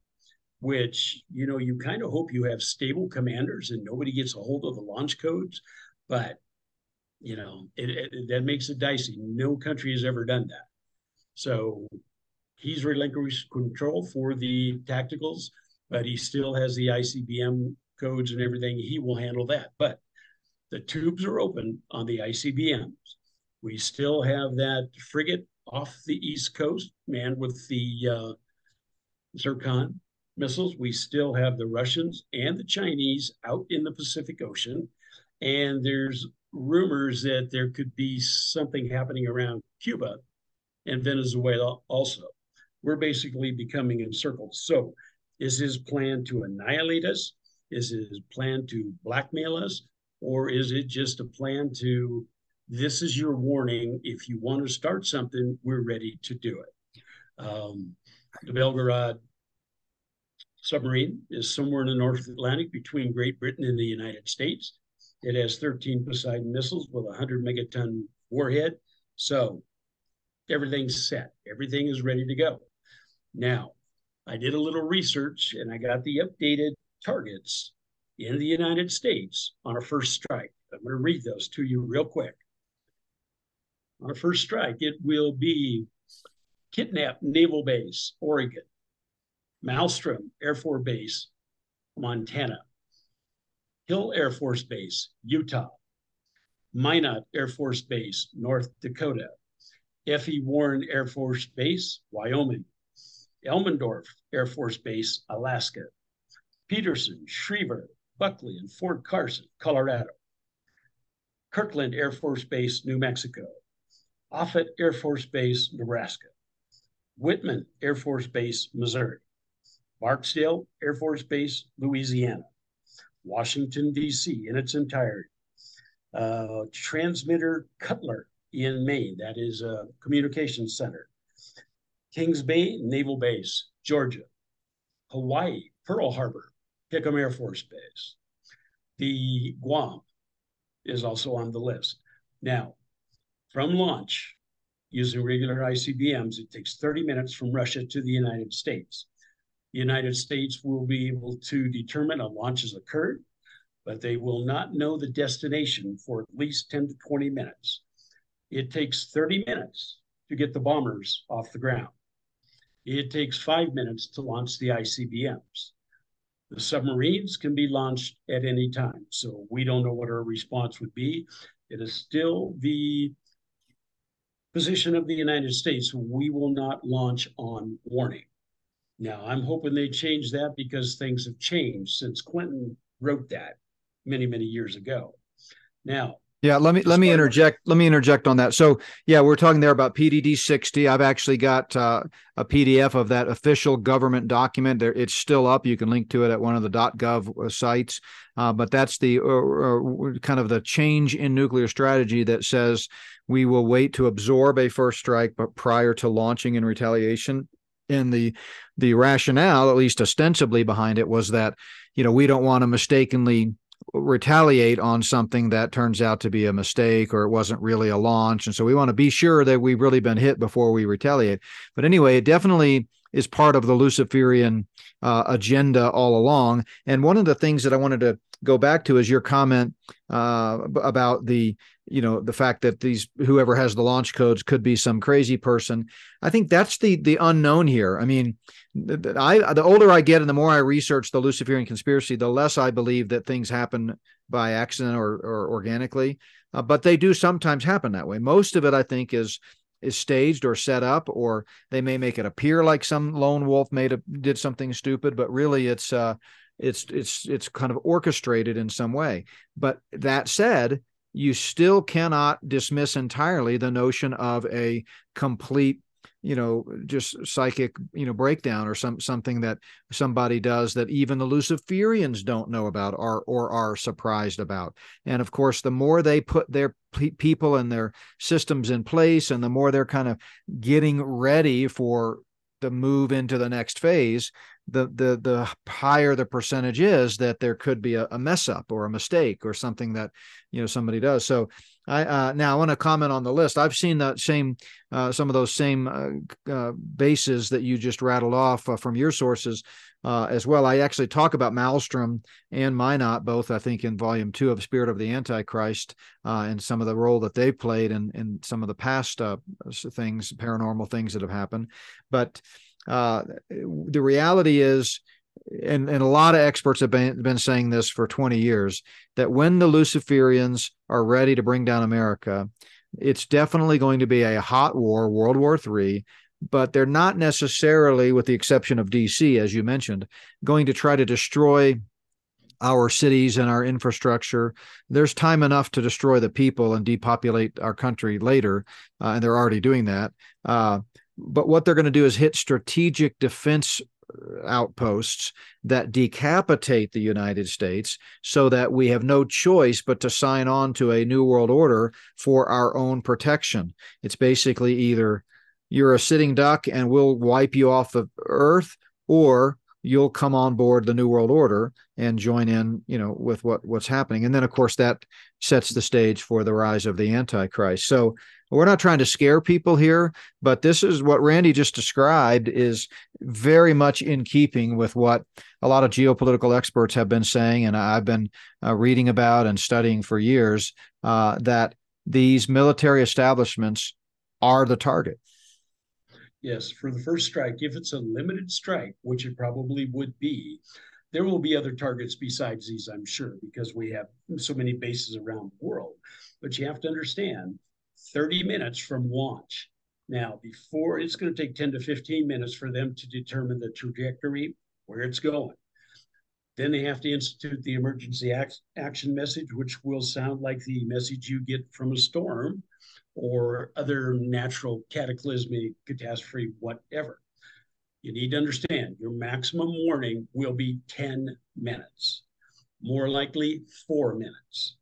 Which, you know, you kind of hope you have stable commanders and nobody gets a hold of the launch codes. But, you know, it, it, that makes it dicey. No country has ever done that. So he's relinquished control for the tacticals, but he still has the ICBM codes and everything. He will handle that. But the tubes are open on the ICBMs. We still have that frigate off the East Coast manned with the uh, Zircon missiles. We still have the Russians and the Chinese out in the Pacific Ocean. And there's rumors that there could be something happening around Cuba and Venezuela also. We're basically becoming encircled. So, is his plan to annihilate us? Is his plan to blackmail us? Or is it just a plan to, this is your warning. If you want to start something, we're ready to do it. Um, the Belgorod submarine is somewhere in the North Atlantic between Great Britain and the United States. It has 13 Poseidon missiles with a 100 megaton warhead. So everything's set, everything is ready to go. Now, I did a little research and I got the updated targets in the United States on a first strike. I'm going to read those to you real quick. On a first strike, it will be Kitsap Naval Base, Oregon, Malmstrom Air Force Base, Montana, Hill Air Force Base, Utah, Minot Air Force Base, North Dakota, F.E. Warren Air Force Base, Wyoming, Elmendorf Air Force Base, Alaska, Peterson, Schriever, Buckley, and Fort Carson, Colorado. Kirtland Air Force Base, New Mexico. Offutt Air Force Base, Nebraska. Whiteman Air Force Base, Missouri. Barksdale Air Force Base, Louisiana. Washington, D.C. in its entirety. Uh, transmitter Cutler in Maine, that is a communications center. Kings Bay Naval Base, Georgia. Hawaii, Pearl Harbor, Hickam Air Force Base. The Guam is also on the list. Now, from launch, using regular ICBMs, it takes 30 minutes from Russia to the United States. The United States will be able to determine a launch has occurred, but they will not know the destination for at least 10 to 20 minutes. It takes 30 minutes to get the bombers off the ground. It takes five minutes to launch the ICBMs. The submarines can be launched at any time. So we don't know what our response would be. It is still the position of the United States. We will not launch on warning. Now, I'm hoping they change that because things have changed since Clinton wrote that many, many years ago. Now, yeah, let me let me interject. Let me interject on that. So, yeah, we're talking there about PDD 60. I've actually got uh, a PDF of that official government document. There, it's still up. You can link to it at one of the .gov uh, sites. Uh, but that's the uh, uh, kind of the change in nuclear strategy that says we will wait to absorb a first strike, but prior to launching in retaliation. And the the rationale, at least ostensibly behind it, was that you know we don't want to mistakenly retaliate on something that turns out to be a mistake or it wasn't really a launch. And so we want to be sure that we've really been hit before we retaliate. But anyway, it definitely is part of the Luciferian uh, agenda all along. And one of the things that I wanted to go back to is your comment uh, about the you know the fact that these whoever has the launch codes could be some crazy person i think that's the the unknown here i mean I the older I get and the more I research the Luciferian conspiracy, the less I believe that things happen by accident or, or organically. Uh, but they do sometimes happen that way. Most of it, I think, is is staged or set up, or they may make it appear like some lone wolf made a did something stupid, but really it's uh, it's it's it's kind of orchestrated in some way. But that said, you still cannot dismiss entirely the notion of a complete you know just psychic you know breakdown or some something that somebody does that even the luciferians don't know about or or are surprised about. And of course the more they put their pe- people and their systems in place and the more they're kind of getting ready for the move into the next phase the the the higher the percentage is that there could be a, a mess up or a mistake or something that you know somebody does. So I uh, now I want to comment on the list. I've seen that same uh, some of those same uh, uh bases that you just rattled off uh, from your sources uh, as well. I actually talk about Malmstrom and Minot both. I think in Volume Two of Spirit of the Antichrist and some of the role that they played in in some of the past things, paranormal things that have happened. But uh, the reality is, and, and a lot of experts have been, been saying this for 20 years, that when the Luciferians are ready to bring down America, it's definitely going to be a hot war, World War III, but they're not necessarily, with the exception of DC, as you mentioned, going to try to destroy our cities and our infrastructure. There's time enough to destroy the people and depopulate our country later, uh, and they're already doing that. Uh, but what they're going to do is hit strategic defense outposts that decapitate the United States so that we have no choice but to sign on to a new world order for our own protection. It's basically either you're a sitting duck and we'll wipe you off the earth or you'll come on board the new world order and join in you know with what what's happening and then of course that sets the stage for the rise of the antichrist so we're not trying to scare people here, but this is what Randy just described is very much in keeping with what a lot of geopolitical experts have been saying, and I've been uh, reading about and studying for years uh, that these military establishments are the target. Yes, for the first strike, if it's a limited strike, which it probably would be, there will be other targets besides these, I'm sure, because we have so many bases around the world. But you have to understand 30 minutes from launch. Now, before it's going to take 10 to 15 minutes for them to determine the trajectory, where it's going. Then they have to institute the emergency act, action message, which will sound like the message you get from a storm or other natural cataclysmic catastrophe, whatever. You need to understand your maximum warning will be 10 minutes, more likely four minutes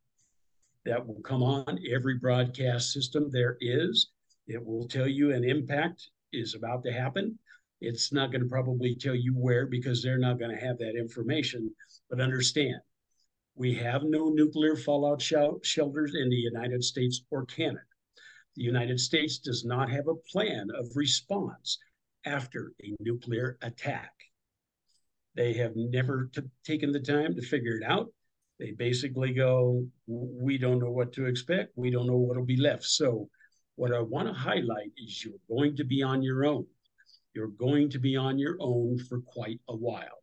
that will come on every broadcast system there is. It will tell you an impact is about to happen. It's not going to probably tell you where because they're not going to have that information. But understand, we have no nuclear fallout sh- shelters in the United States or Canada. The United States does not have a plan of response after a nuclear attack. They have never t- taken the time to figure it out. They basically go, we don't know what to expect. We don't know what'll be left. So, what I want to highlight is you're going to be on your own. You're going to be on your own for quite a while.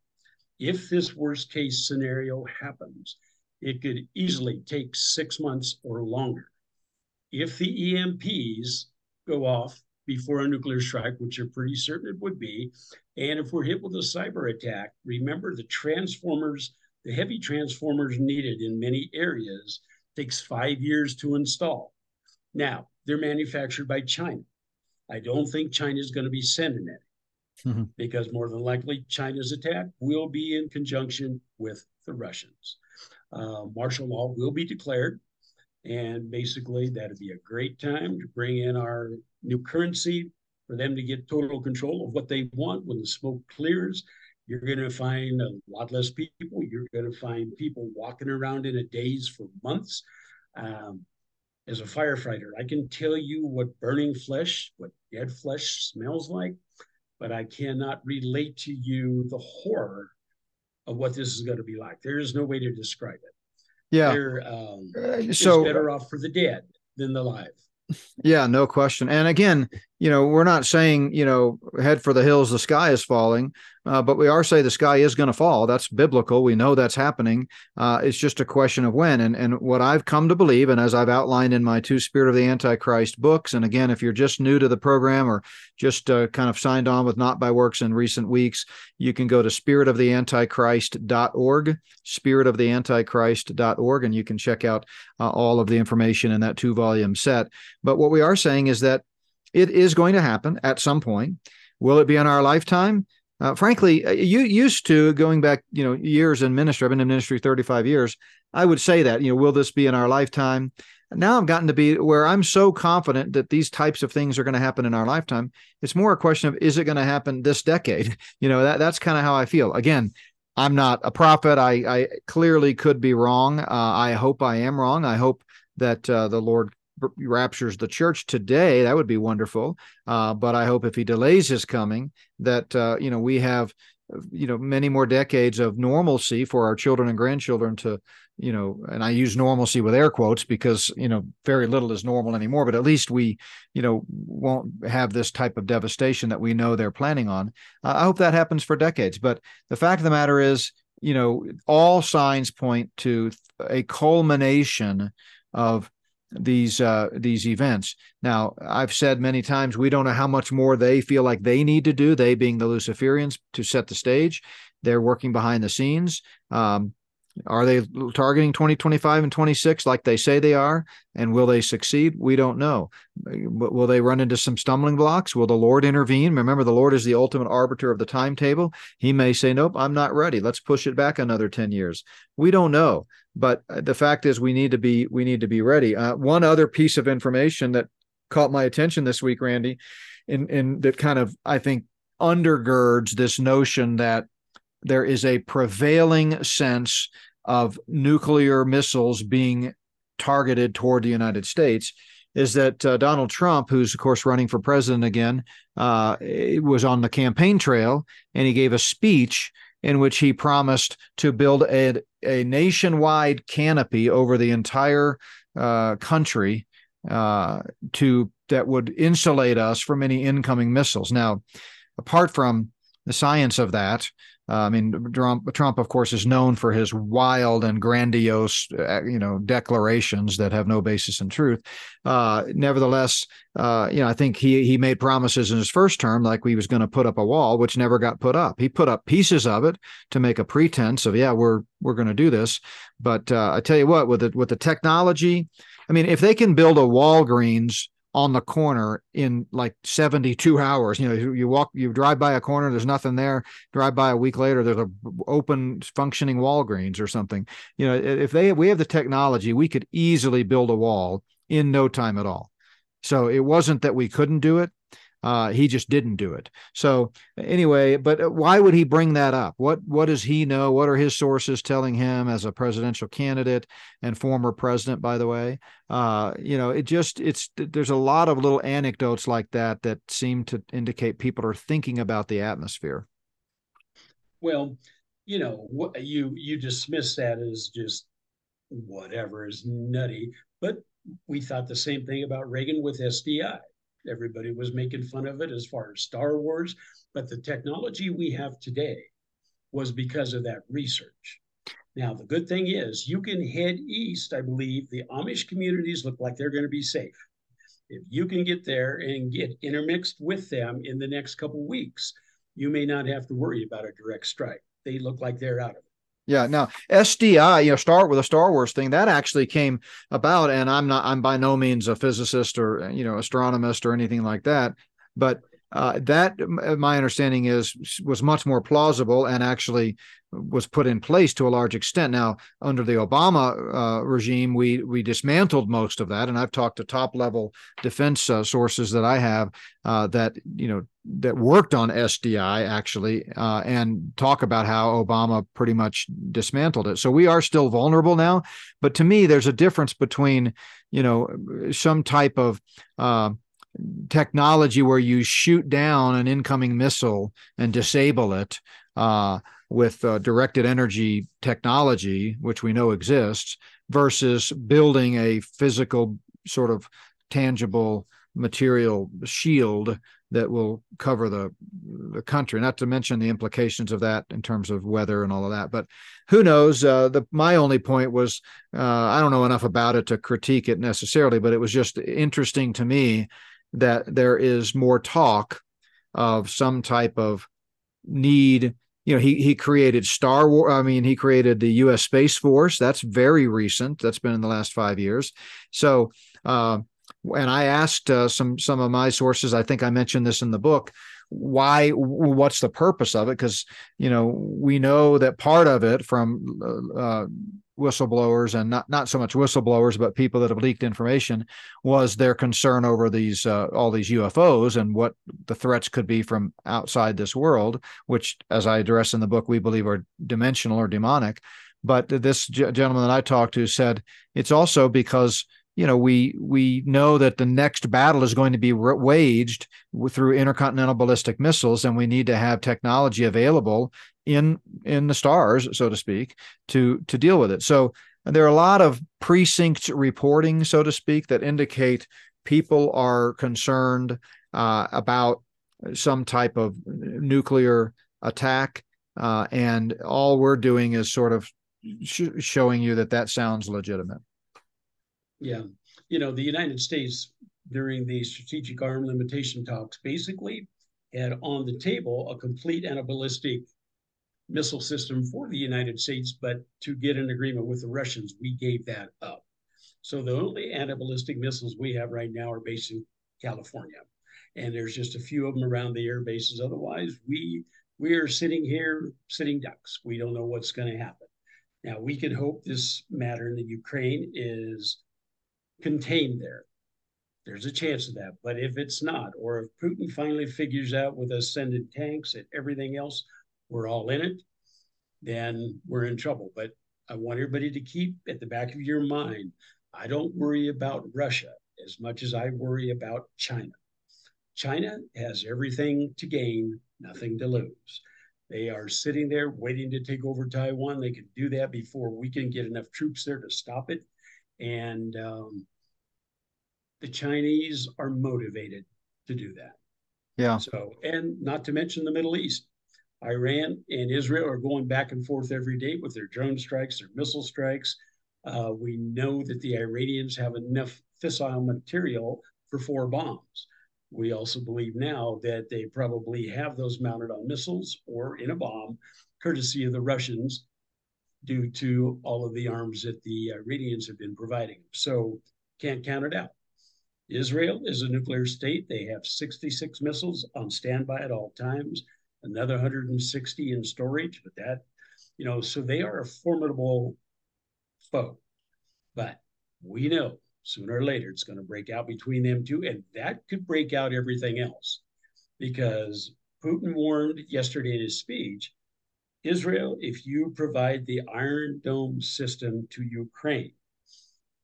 If this worst case scenario happens, it could easily take six months or longer. If the EMPs go off before a nuclear strike, which you're pretty certain it would be, and if we're hit with a cyber attack, remember the transformers the heavy transformers needed in many areas takes five years to install. Now, they're manufactured by China. I don't think China is going to be sending any mm-hmm. because more than likely China's attack will be in conjunction with the Russians. Uh, martial law will be declared. And basically, that'd be a great time to bring in our new currency for them to get total control of what they want when the smoke clears you're going to find a lot less people. You're going to find people walking around in a daze for months. Um, as a firefighter, I can tell you what burning flesh, what dead flesh smells like, but I cannot relate to you the horror of what this is going to be like. There is no way to describe it. Yeah. Um, uh, so better off for the dead than the live. Yeah, no question. And again, you know, we're not saying, you know, head for the hills, the sky is falling, uh, but we are saying the sky is going to fall. That's biblical. We know that's happening. Uh, it's just a question of when. And and what I've come to believe, and as I've outlined in my two Spirit of the Antichrist books, and again, if you're just new to the program or just uh, kind of signed on with Not by Works in recent weeks, you can go to spiritoftheantichrist.org, spiritoftheantichrist.org, and you can check out uh, all of the information in that two volume set. But what we are saying is that it is going to happen at some point. Will it be in our lifetime? Uh, frankly, uh, you used to going back, you know, years in ministry. I've been in ministry 35 years. I would say that, you know, will this be in our lifetime? Now I've gotten to be where I'm so confident that these types of things are going to happen in our lifetime. It's more a question of is it going to happen this decade? You know, that that's kind of how I feel. Again, I'm not a prophet. I, I clearly could be wrong. Uh, I hope I am wrong. I hope that uh, the Lord raptures the church today, that would be wonderful. Uh, but I hope if he delays his coming, that uh, you know we have you know many more decades of normalcy for our children and grandchildren to you know and i use normalcy with air quotes because you know very little is normal anymore but at least we you know won't have this type of devastation that we know they're planning on uh, i hope that happens for decades but the fact of the matter is you know all signs point to a culmination of these uh, these events. Now, I've said many times we don't know how much more they feel like they need to do. They being the Luciferians to set the stage. They're working behind the scenes. Um, are they targeting 2025 and 26 like they say they are? And will they succeed? We don't know. Will they run into some stumbling blocks? Will the Lord intervene? Remember, the Lord is the ultimate arbiter of the timetable. He may say, Nope, I'm not ready. Let's push it back another 10 years. We don't know. But uh, the fact is, we need to be we need to be ready. Uh, one other piece of information that caught my attention this week, Randy, in that kind of I think undergirds this notion that there is a prevailing sense of nuclear missiles being targeted toward the United States is that uh, Donald Trump, who's of course running for president again, uh, was on the campaign trail and he gave a speech in which he promised to build a, a nationwide canopy over the entire uh, country uh, to that would insulate us from any incoming missiles. Now, apart from the science of that, uh, I mean, Trump, Trump, of course, is known for his wild and grandiose, uh, you know, declarations that have no basis in truth. Uh, nevertheless, uh, you know, I think he he made promises in his first term, like he was going to put up a wall, which never got put up. He put up pieces of it to make a pretense of, yeah, we're we're going to do this. But uh, I tell you what, with the with the technology, I mean, if they can build a Walgreens on the corner in like 72 hours. You know, you walk, you drive by a corner, there's nothing there. Drive by a week later, there's a open functioning Walgreens or something. You know, if they we have the technology, we could easily build a wall in no time at all. So it wasn't that we couldn't do it. Uh, he just didn't do it. So anyway, but uh, why would he bring that up? What what does he know? What are his sources telling him as a presidential candidate and former president? By the way, uh, you know, it just it's there's a lot of little anecdotes like that that seem to indicate people are thinking about the atmosphere. Well, you know, you you dismiss that as just whatever is nutty, but we thought the same thing about Reagan with SDI Everybody was making fun of it as far as Star Wars, but the technology we have today was because of that research. Now, the good thing is you can head east. I believe the Amish communities look like they're going to be safe. If you can get there and get intermixed with them in the next couple weeks, you may not have to worry about a direct strike. They look like they're out of it. Yeah. Now SDI, you know, start with a Star Wars thing that actually came about, and I'm not, I'm by no means a physicist or you know astronomist or anything like that, but uh, that my understanding is was much more plausible and actually was put in place to a large extent. Now, under the Obama uh, regime, we we dismantled most of that, and I've talked to top level defense uh, sources that I have uh, that you know that worked on SDI actually, uh, and talk about how Obama pretty much dismantled it. So we are still vulnerable now, but to me, there's a difference between you know some type of uh, technology where you shoot down an incoming missile and disable it uh, with uh, directed energy technology, which we know exists, versus building a physical sort of tangible material shield that will cover the the country. Not to mention the implications of that in terms of weather and all of that. But who knows? Uh, the my only point was uh, I don't know enough about it to critique it necessarily, but it was just interesting to me that there is more talk of some type of need. You know he he created star war i mean he created the us space force. That's very recent. That's been in the last five years. So uh, and i asked uh, some some of my sources i think i mentioned this in the book why what's the purpose of it? Because you know we know that part of it from uh, uh whistleblowers and not not so much whistleblowers but people that have leaked information was their concern over these uh, all these UFOs and what the threats could be from outside this world which as I address in the book we believe are dimensional or demonic. But this gentleman that I talked to said it's also because you know we we know that the next battle is going to be waged through intercontinental ballistic missiles and we need to have technology available in in the stars so to speak to to deal with it. So there are a lot of precinct reporting so to speak that indicate people are concerned uh, about some type of nuclear attack uh, and all we're doing is sort of sh- showing you that that sounds legitimate yeah. You know, the United States during the strategic arm limitation talks basically had on the table a complete anti-ballistic missile system for the United States, but to get an agreement with the Russians, we gave that up. So the only anti-ballistic missiles we have right now are based in California. And there's just a few of them around the air bases. Otherwise, we we are sitting here sitting ducks. We don't know what's going to happen. Now we can hope this matter in the Ukraine is contained there. There's a chance of that. But if it's not, or if Putin finally figures out with sending tanks and everything else, we're all in it, then we're in trouble. But I want everybody to keep at the back of your mind I don't worry about Russia as much as I worry about China. China has everything to gain, nothing to lose. They are sitting there waiting to take over Taiwan. They can do that before we can get enough troops there to stop it. And um, the Chinese are motivated to do that. Yeah. So, and not to mention the Middle East. Iran and Israel are going back and forth every day with their drone strikes, their missile strikes. Uh, we know that the Iranians have enough fissile material for four bombs. We also believe now that they probably have those mounted on missiles or in a bomb, courtesy of the Russians, due to all of the arms that the Iranians have been providing. So can't count it out. Israel is a nuclear state. They have 66 missiles on standby at all times, another 160 in storage, but that, you know, so they are a formidable foe. But we know sooner or later it's going to break out between them two, and that could break out everything else because Putin warned yesterday in his speech Israel, if you provide the Iron Dome system to Ukraine,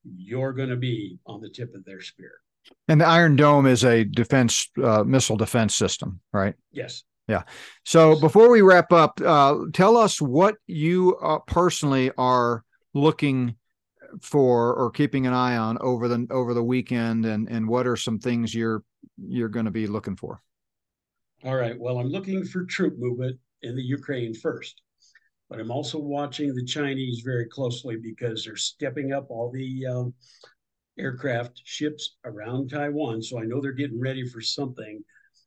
you're going to be on the tip of their spear. And the Iron Dome is a defense uh, missile defense system, right? Yes. Yeah. So before we wrap up, uh, tell us what you uh, personally are looking for or keeping an eye on over the over the weekend, and and what are some things you're you're going to be looking for? All right. Well, I'm looking for troop movement in the Ukraine first, but I'm also watching the Chinese very closely because they're stepping up all the um, aircraft ships around Taiwan. So I know they're getting ready for something.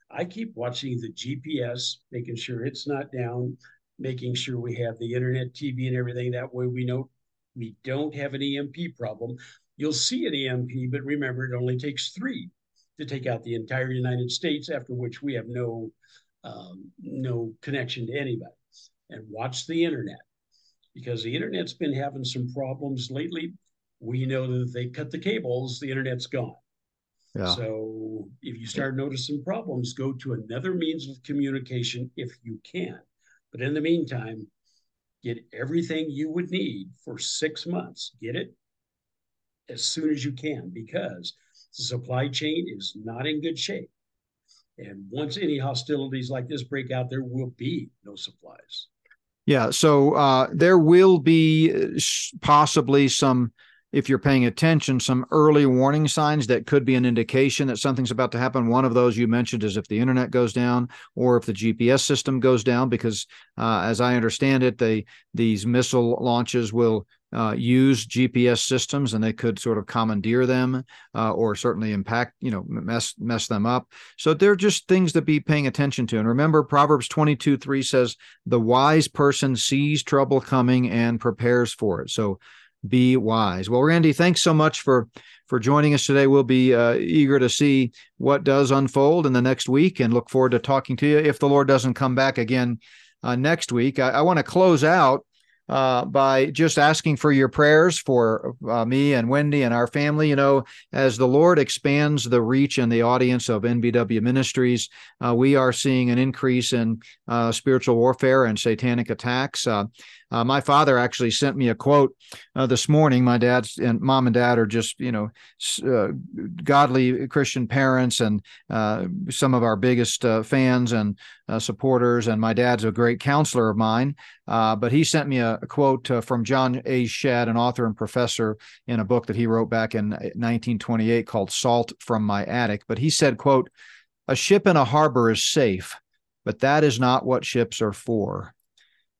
I keep watching the GPS, making sure it's not down, making sure we have the internet, TV, and everything. That way we know we don't have an EMP problem. You'll see an EMP, but remember, it only takes three to take out the entire United States, after which we have no um, no connection to anybody. And watch the internet because the internet's been having some problems lately we know that if they cut the cables, the internet's gone. Yeah. So if you start noticing problems, go to another means of communication if you can. But in the meantime, get everything you would need for six months. Get it as soon as you can because the supply chain is not in good shape. And once any hostilities like this break out, there will be no supplies. Yeah. So uh, there will be uh, possibly some if you're paying attention, some early warning signs that could be an indication that something's about to happen. One of those you mentioned is if the internet goes down or if the GPS system goes down, because uh, as I understand it, they these missile launches will uh, use GPS systems and they could sort of commandeer them uh, or certainly impact, you know, mess mess them up. So they're just things to be paying attention to. And remember, Proverbs 22 3 says, The wise person sees trouble coming and prepares for it. So be wise. Well, Randy, thanks so much for for joining us today. We'll be uh, eager to see what does unfold in the next week and look forward to talking to you if the Lord doesn't come back again uh, next week. I, I want to close out uh, by just asking for your prayers for uh, me and Wendy and our family. You know, as the Lord expands the reach and the audience of NBW Ministries, uh, we are seeing an increase in uh, spiritual warfare and satanic attacks. Uh, my father actually sent me a quote uh, this morning. My dad and mom and dad are just, you know, uh, godly Christian parents and uh, some of our biggest uh, fans and uh, supporters. And my dad's a great counselor of mine. but he sent me a, a quote from John A. Shedd, an author and professor, in a book that he wrote back in 1928 called "Salt from My Attic." But he said, "quote A ship in a harbor is safe." But that is not what ships are for.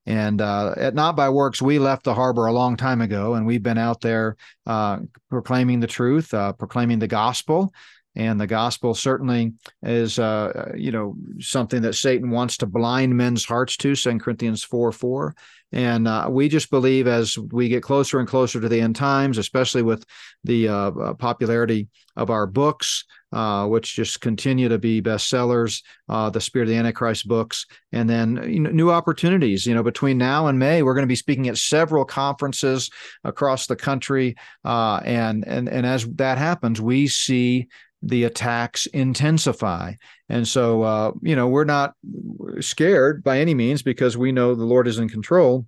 And uh, at Not by Works, we left the harbor a long time ago, and we've been out there uh, proclaiming the truth, uh, proclaiming the gospel. And the gospel certainly is, uh, you know, something that Satan wants to blind men's hearts to. Second Corinthians four four, and uh, we just believe as we get closer and closer to the end times, especially with the uh, popularity of our books, uh, which just continue to be bestsellers, uh, the Spirit of the Antichrist books, and then you know, new opportunities. You know, between now and May, we're going to be speaking at several conferences across the country, uh, and and and as that happens, we see the attacks intensify. And so, uh, you know, we're not scared by any means because we know the Lord is in control.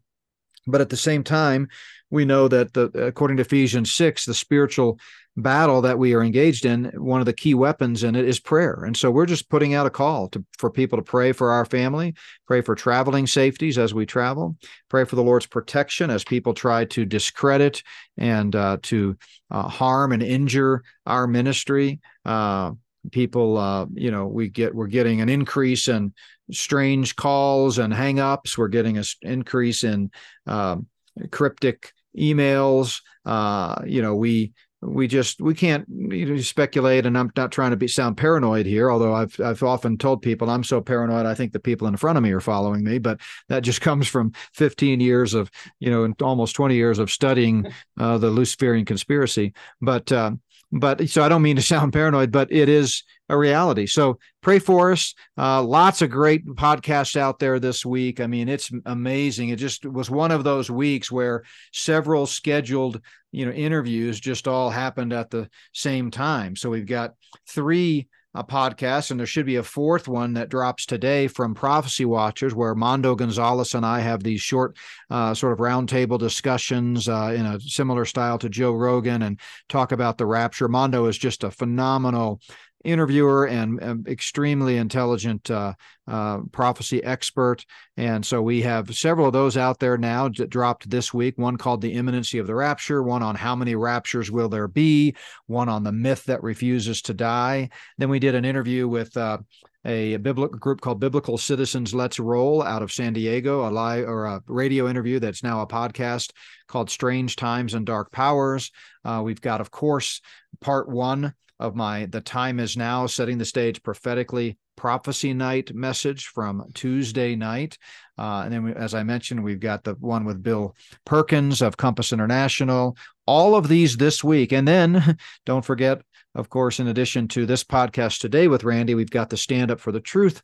But at the same time, we know that the, according to Ephesians 6, the spiritual battle that we are engaged in, one of the key weapons in it is prayer. And so we're just putting out a call to, for people to pray for our family, pray for traveling safeties as we travel, pray for the Lord's protection as people try to discredit and uh, to uh, harm and injure our ministry. Uh, people, uh, you know, we get we're getting an increase in strange calls and hangups. We're getting an increase in um, cryptic emails. Uh, you know, we we just we can't you know, speculate and i'm not trying to be sound paranoid here although i've i've often told people i'm so paranoid i think the people in front of me are following me but that just comes from 15 years of you know almost 20 years of studying uh, the luciferian conspiracy. But uh, but so I don't mean to sound paranoid, but it is a reality. So pray for us. Uh, lots of great podcasts out there this week. I mean, it's amazing. It just was one of those weeks where several scheduled, you know, interviews just all happened at the same time. So we've got three a podcast, and there should be a fourth one that drops today from Prophecy Watchers, where Mondo Gonzalez and I have these short, uh, sort of roundtable discussions uh, in a similar style to Joe Rogan and talk about the rapture. Mondo is just a phenomenal interviewer and, and extremely intelligent uh, uh, prophecy expert. And so we have several of those out there now that dropped this week. One called The Imminency of the Rapture, one on How Many Raptures Will There Be, one on The Myth That Refuses to Die. Then we did an interview with uh, a biblical group called Biblical Citizens Let's Roll out of San Diego, a live or a radio interview that's now a podcast called Strange Times and Dark Powers. Uh, we've got, of course, part one of my The Time Is Now, setting the stage prophetically prophecy night message from Tuesday night. Uh, and then, we, as I mentioned, we've got the one with Bill Perkins of Compass International. All of these this week. And then don't forget, of course, in addition to this podcast today with Randy, we've got the Stand Up for the Truth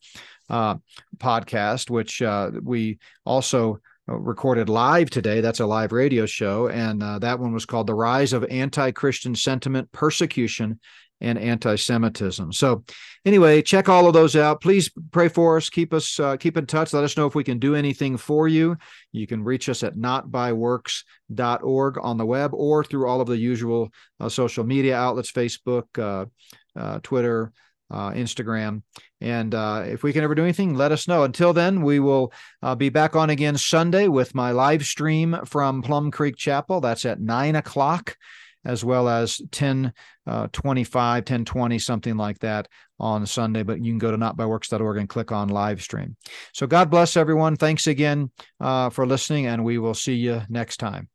uh, podcast, which uh, we also recorded live today. That's a live radio show. And uh, that one was called The Rise of Anti Christian Sentiment, Persecution, and anti-Semitism. So, anyway, check all of those out. Please pray for us. Keep us uh, keep in touch. Let us know if we can do anything for you. You can reach us at notbyworks.org on the web or through all of the usual uh, social media outlets: Facebook, uh, uh Twitter. Uh, Instagram. And uh, if we can ever do anything, let us know. Until then, we will be back on again Sunday with my live stream from Plum Creek Chapel. That's at nine o'clock as well as 10 uh, 25, 10 20, something like that on Sunday. But you can go to notbyworks.org and click on live stream. So God bless everyone. Thanks again uh, for listening, and we will see you next time.